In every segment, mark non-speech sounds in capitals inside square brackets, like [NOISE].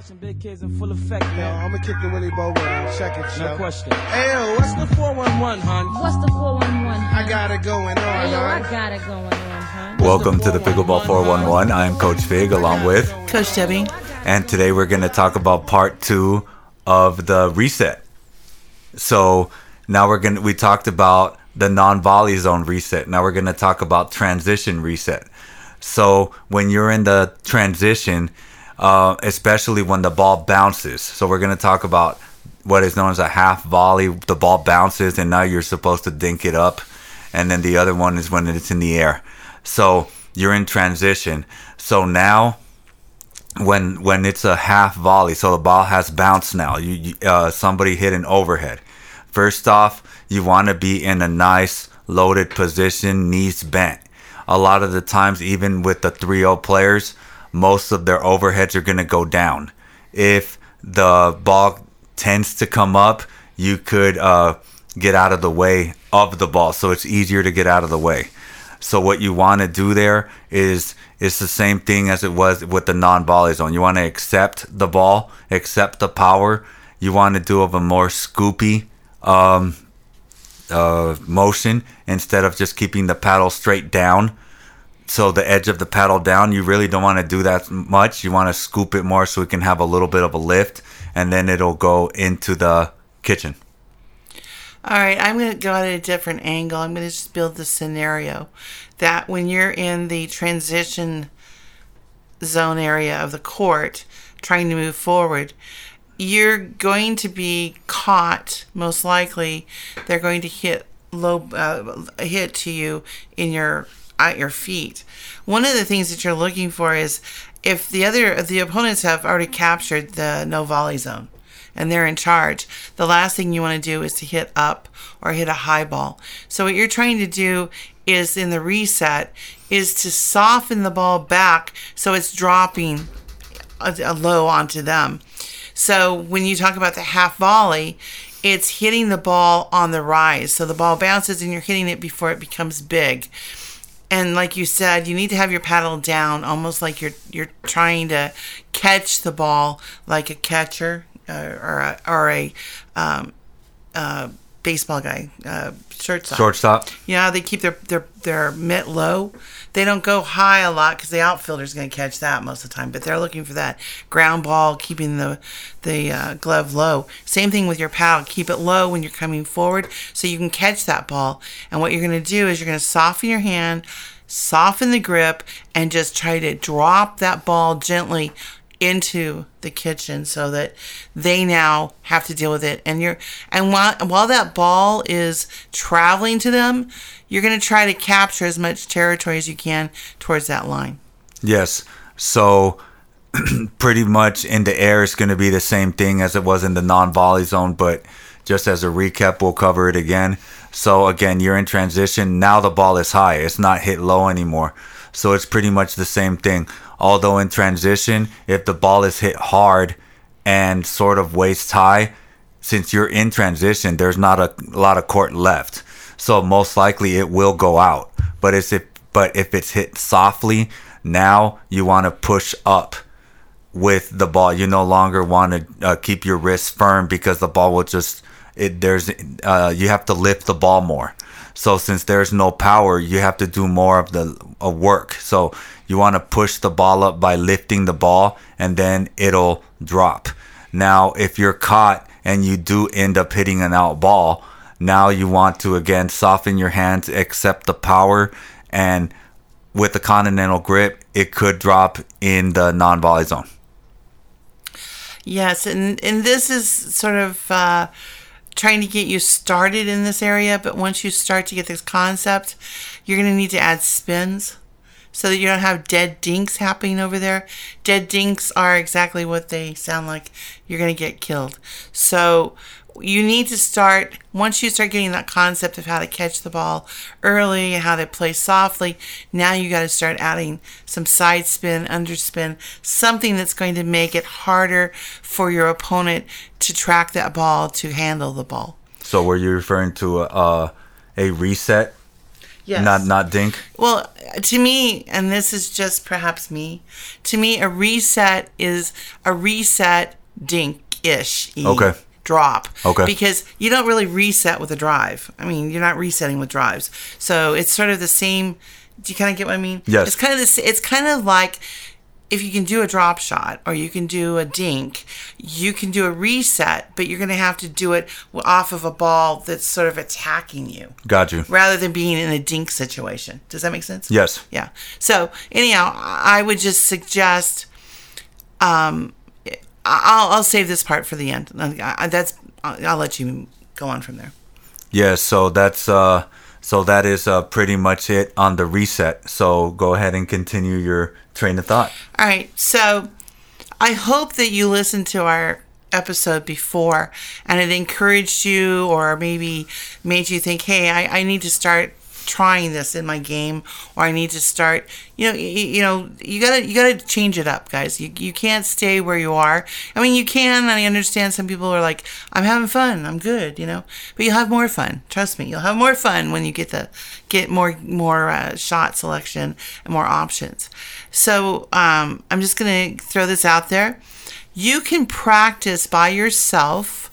question, big kids in full effect, Yo, man. I'ma kick it Willie Bow round. Check it, No question. Hey, yo, what's the What's the 411, hon? What's the 411? I got it going on, Hey, yo, I huh? got it going on, huh? Welcome to the Pickleball 411. I am Coach Fig along with, Coach Debbie. and today we're going to talk about part two of the reset. So now we're going to, we talked about the non volley zone reset. Now we're going to talk about transition reset. So when you're in the transition, uh, especially when the ball bounces, so we're going to talk about what is known as a half volley. The ball bounces, and now you're supposed to dink it up. And then the other one is when it's in the air. So you're in transition. So now when when it's a half volley, so the ball has bounced now. You, you uh, somebody hit an overhead. First off, you want to be in a nice loaded position, knees bent. A lot of the times, even with the 3-0 players, most of their overheads are going to go down. If the ball tends to come up, you could uh, get out of the way of the ball, so it's easier to get out of the way. So what you want to do there is it's the same thing as it was with the non-volley zone. You want to accept the ball, accept the power. You want to do of a more scoopy um, uh, motion instead of just keeping the paddle straight down. So the edge of the paddle down, you really don't want to do that much. You want to scoop it more so it can have a little bit of a lift, and then it'll go into the kitchen. All right, I'm going to go at a different angle. I'm going to just build the scenario that when you're in the transition zone area of the court trying to move forward, you're going to be caught. Most likely, they're going to hit low uh, hit to you in your at your feet. One of the things that you're looking for is if the other the opponents have already captured the no volley zone and they're in charge, the last thing you want to do is to hit up or hit a high ball. So what you're trying to do is in the reset is to soften the ball back so it's dropping a, a low onto them. So when you talk about the half volley, it's hitting the ball on the rise. So the ball bounces and you're hitting it before it becomes big. And like you said, you need to have your paddle down, almost like you're you're trying to catch the ball like a catcher uh, or a, or a um, uh, baseball guy, uh, shortstop. Shortstop. Yeah, they keep their their their mitt low. They don't go high a lot because the outfielder's going to catch that most of the time. But they're looking for that ground ball, keeping the the uh, glove low. Same thing with your paddle. Keep it low when you're coming forward so you can catch that ball. And what you're going to do is you're going to soften your hand, soften the grip, and just try to drop that ball gently into the kitchen so that they now have to deal with it and you're and while while that ball is traveling to them you're going to try to capture as much territory as you can towards that line Yes. So [CLEARS THROAT] pretty much in the air it's going to be the same thing as it was in the non-volley zone, but just as a recap, we'll cover it again. So again, you're in transition. Now the ball is high. It's not hit low anymore. So it's pretty much the same thing. Although in transition, if the ball is hit hard and sort of waist high, since you're in transition, there's not a lot of court left. So most likely it will go out. But it's if but if it's hit softly, now you want to push up with the ball. You no longer want to uh, keep your wrist firm because the ball will just it there's uh, you have to lift the ball more. So since there's no power, you have to do more of the uh, work. So you want to push the ball up by lifting the ball and then it'll drop. Now, if you're caught and you do end up hitting an out ball, now you want to again soften your hands, accept the power, and with the continental grip, it could drop in the non-volley zone. yes and and this is sort of uh, trying to get you started in this area but once you start to get this concept you're going to need to add spins so that you don't have dead dinks happening over there. Dead dinks are exactly what they sound like. You're going to get killed. So you need to start, once you start getting that concept of how to catch the ball early and how to play softly, now you got to start adding some side spin, underspin, something that's going to make it harder for your opponent to track that ball, to handle the ball. So were you referring to a, a, a reset? Yes. Not not dink. Well, to me, and this is just perhaps me, to me, a reset is a reset dink ish. Okay. Drop. Okay. Because you don't really reset with a drive. I mean, you're not resetting with drives. So it's sort of the same. Do you kind of get what I mean? Yes. It's kind of this. It's kind of like if you can do a drop shot or you can do a dink, you can do a reset, but you're going to have to do it off of a ball that's sort of attacking you Got you. rather than being in a dink situation. Does that make sense? Yes. Yeah. So anyhow, I would just suggest, um, I'll I'll save this part for the end. That's I'll I'll let you go on from there. Yeah, so that's uh so that is uh pretty much it on the reset. So go ahead and continue your train of thought. All right. So I hope that you listened to our episode before and it encouraged you or maybe made you think, hey, I, I need to start trying this in my game or I need to start you know you, you know you gotta you gotta change it up guys. You, you can't stay where you are. I mean you can and I understand some people are like I'm having fun. I'm good you know? But you'll have more fun. Trust me you'll have more fun when you get the get more more uh, shot selection and more options. So um, I'm just gonna throw this out there. You can practice by yourself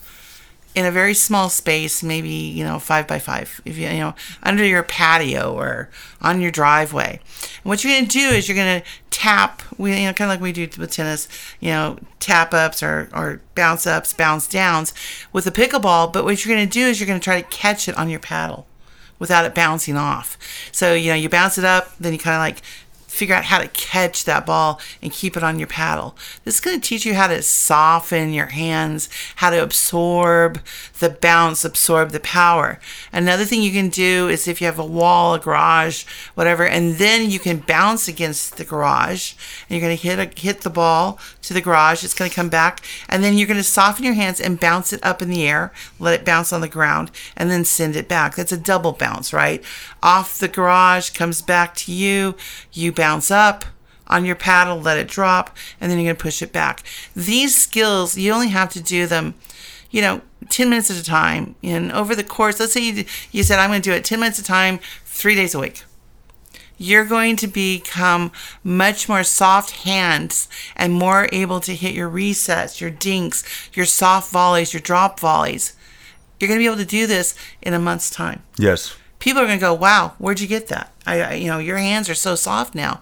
in a very small space, maybe you know five by five, if you you know under your patio or on your driveway. And what you're gonna do is you're gonna tap, we you know kind of like we do with tennis, you know tap ups or or bounce ups, bounce downs with a pickleball. But what you're gonna do is you're gonna try to catch it on your paddle without it bouncing off. So you know you bounce it up, then you kind of like figure out how to catch that ball and keep it on your paddle. This is going to teach you how to soften your hands, how to absorb the bounce, absorb the power. Another thing you can do is if you have a wall, a garage, whatever, and then you can bounce against the garage and you're going to hit a, hit the ball to the garage. It's going to come back and then you're going to soften your hands and bounce it up in the air, let it bounce on the ground and then send it back. That's a double bounce, right? Off the garage comes back to you. You bounce up on your paddle, let it drop, and then you're going to push it back. These skills, you only have to do them, you know, 10 minutes at a time. And over the course, let's say you, you said, I'm going to do it 10 minutes at a time, three days a week. You're going to become much more soft hands and more able to hit your resets, your dinks, your soft volleys, your drop volleys. You're going to be able to do this in a month's time Yes. People are going to go, "Wow, where'd you get that?" I, I you know, your hands are so soft now.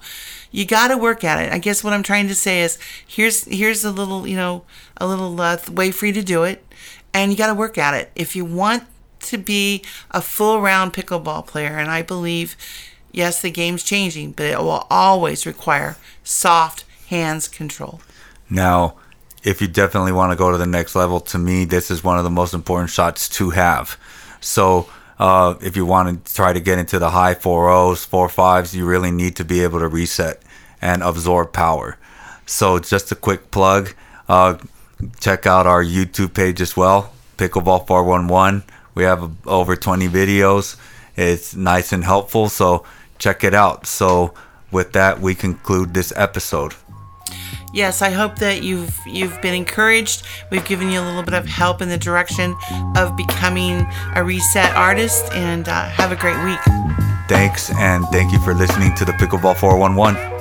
You got to work at it. I guess what I'm trying to say is, here's here's a little, you know, a little uh, way for you to do it, and you got to work at it. If you want to be a full round pickleball player, and I believe, yes, the game's changing, but it will always require soft hands control. Now, if you definitely want to go to the next level, to me, this is one of the most important shots to have. So, uh, if you want to try to get into the high four O's, four fives, you really need to be able to reset and absorb power. So, just a quick plug uh, check out our YouTube page as well, Pickleball 411. We have over 20 videos. It's nice and helpful, so check it out. So, with that, we conclude this episode. Yes, I hope that you've you've been encouraged. We've given you a little bit of help in the direction of becoming a reset artist, and uh, have a great week. Thanks, and thank you for listening to the Pickleball 411.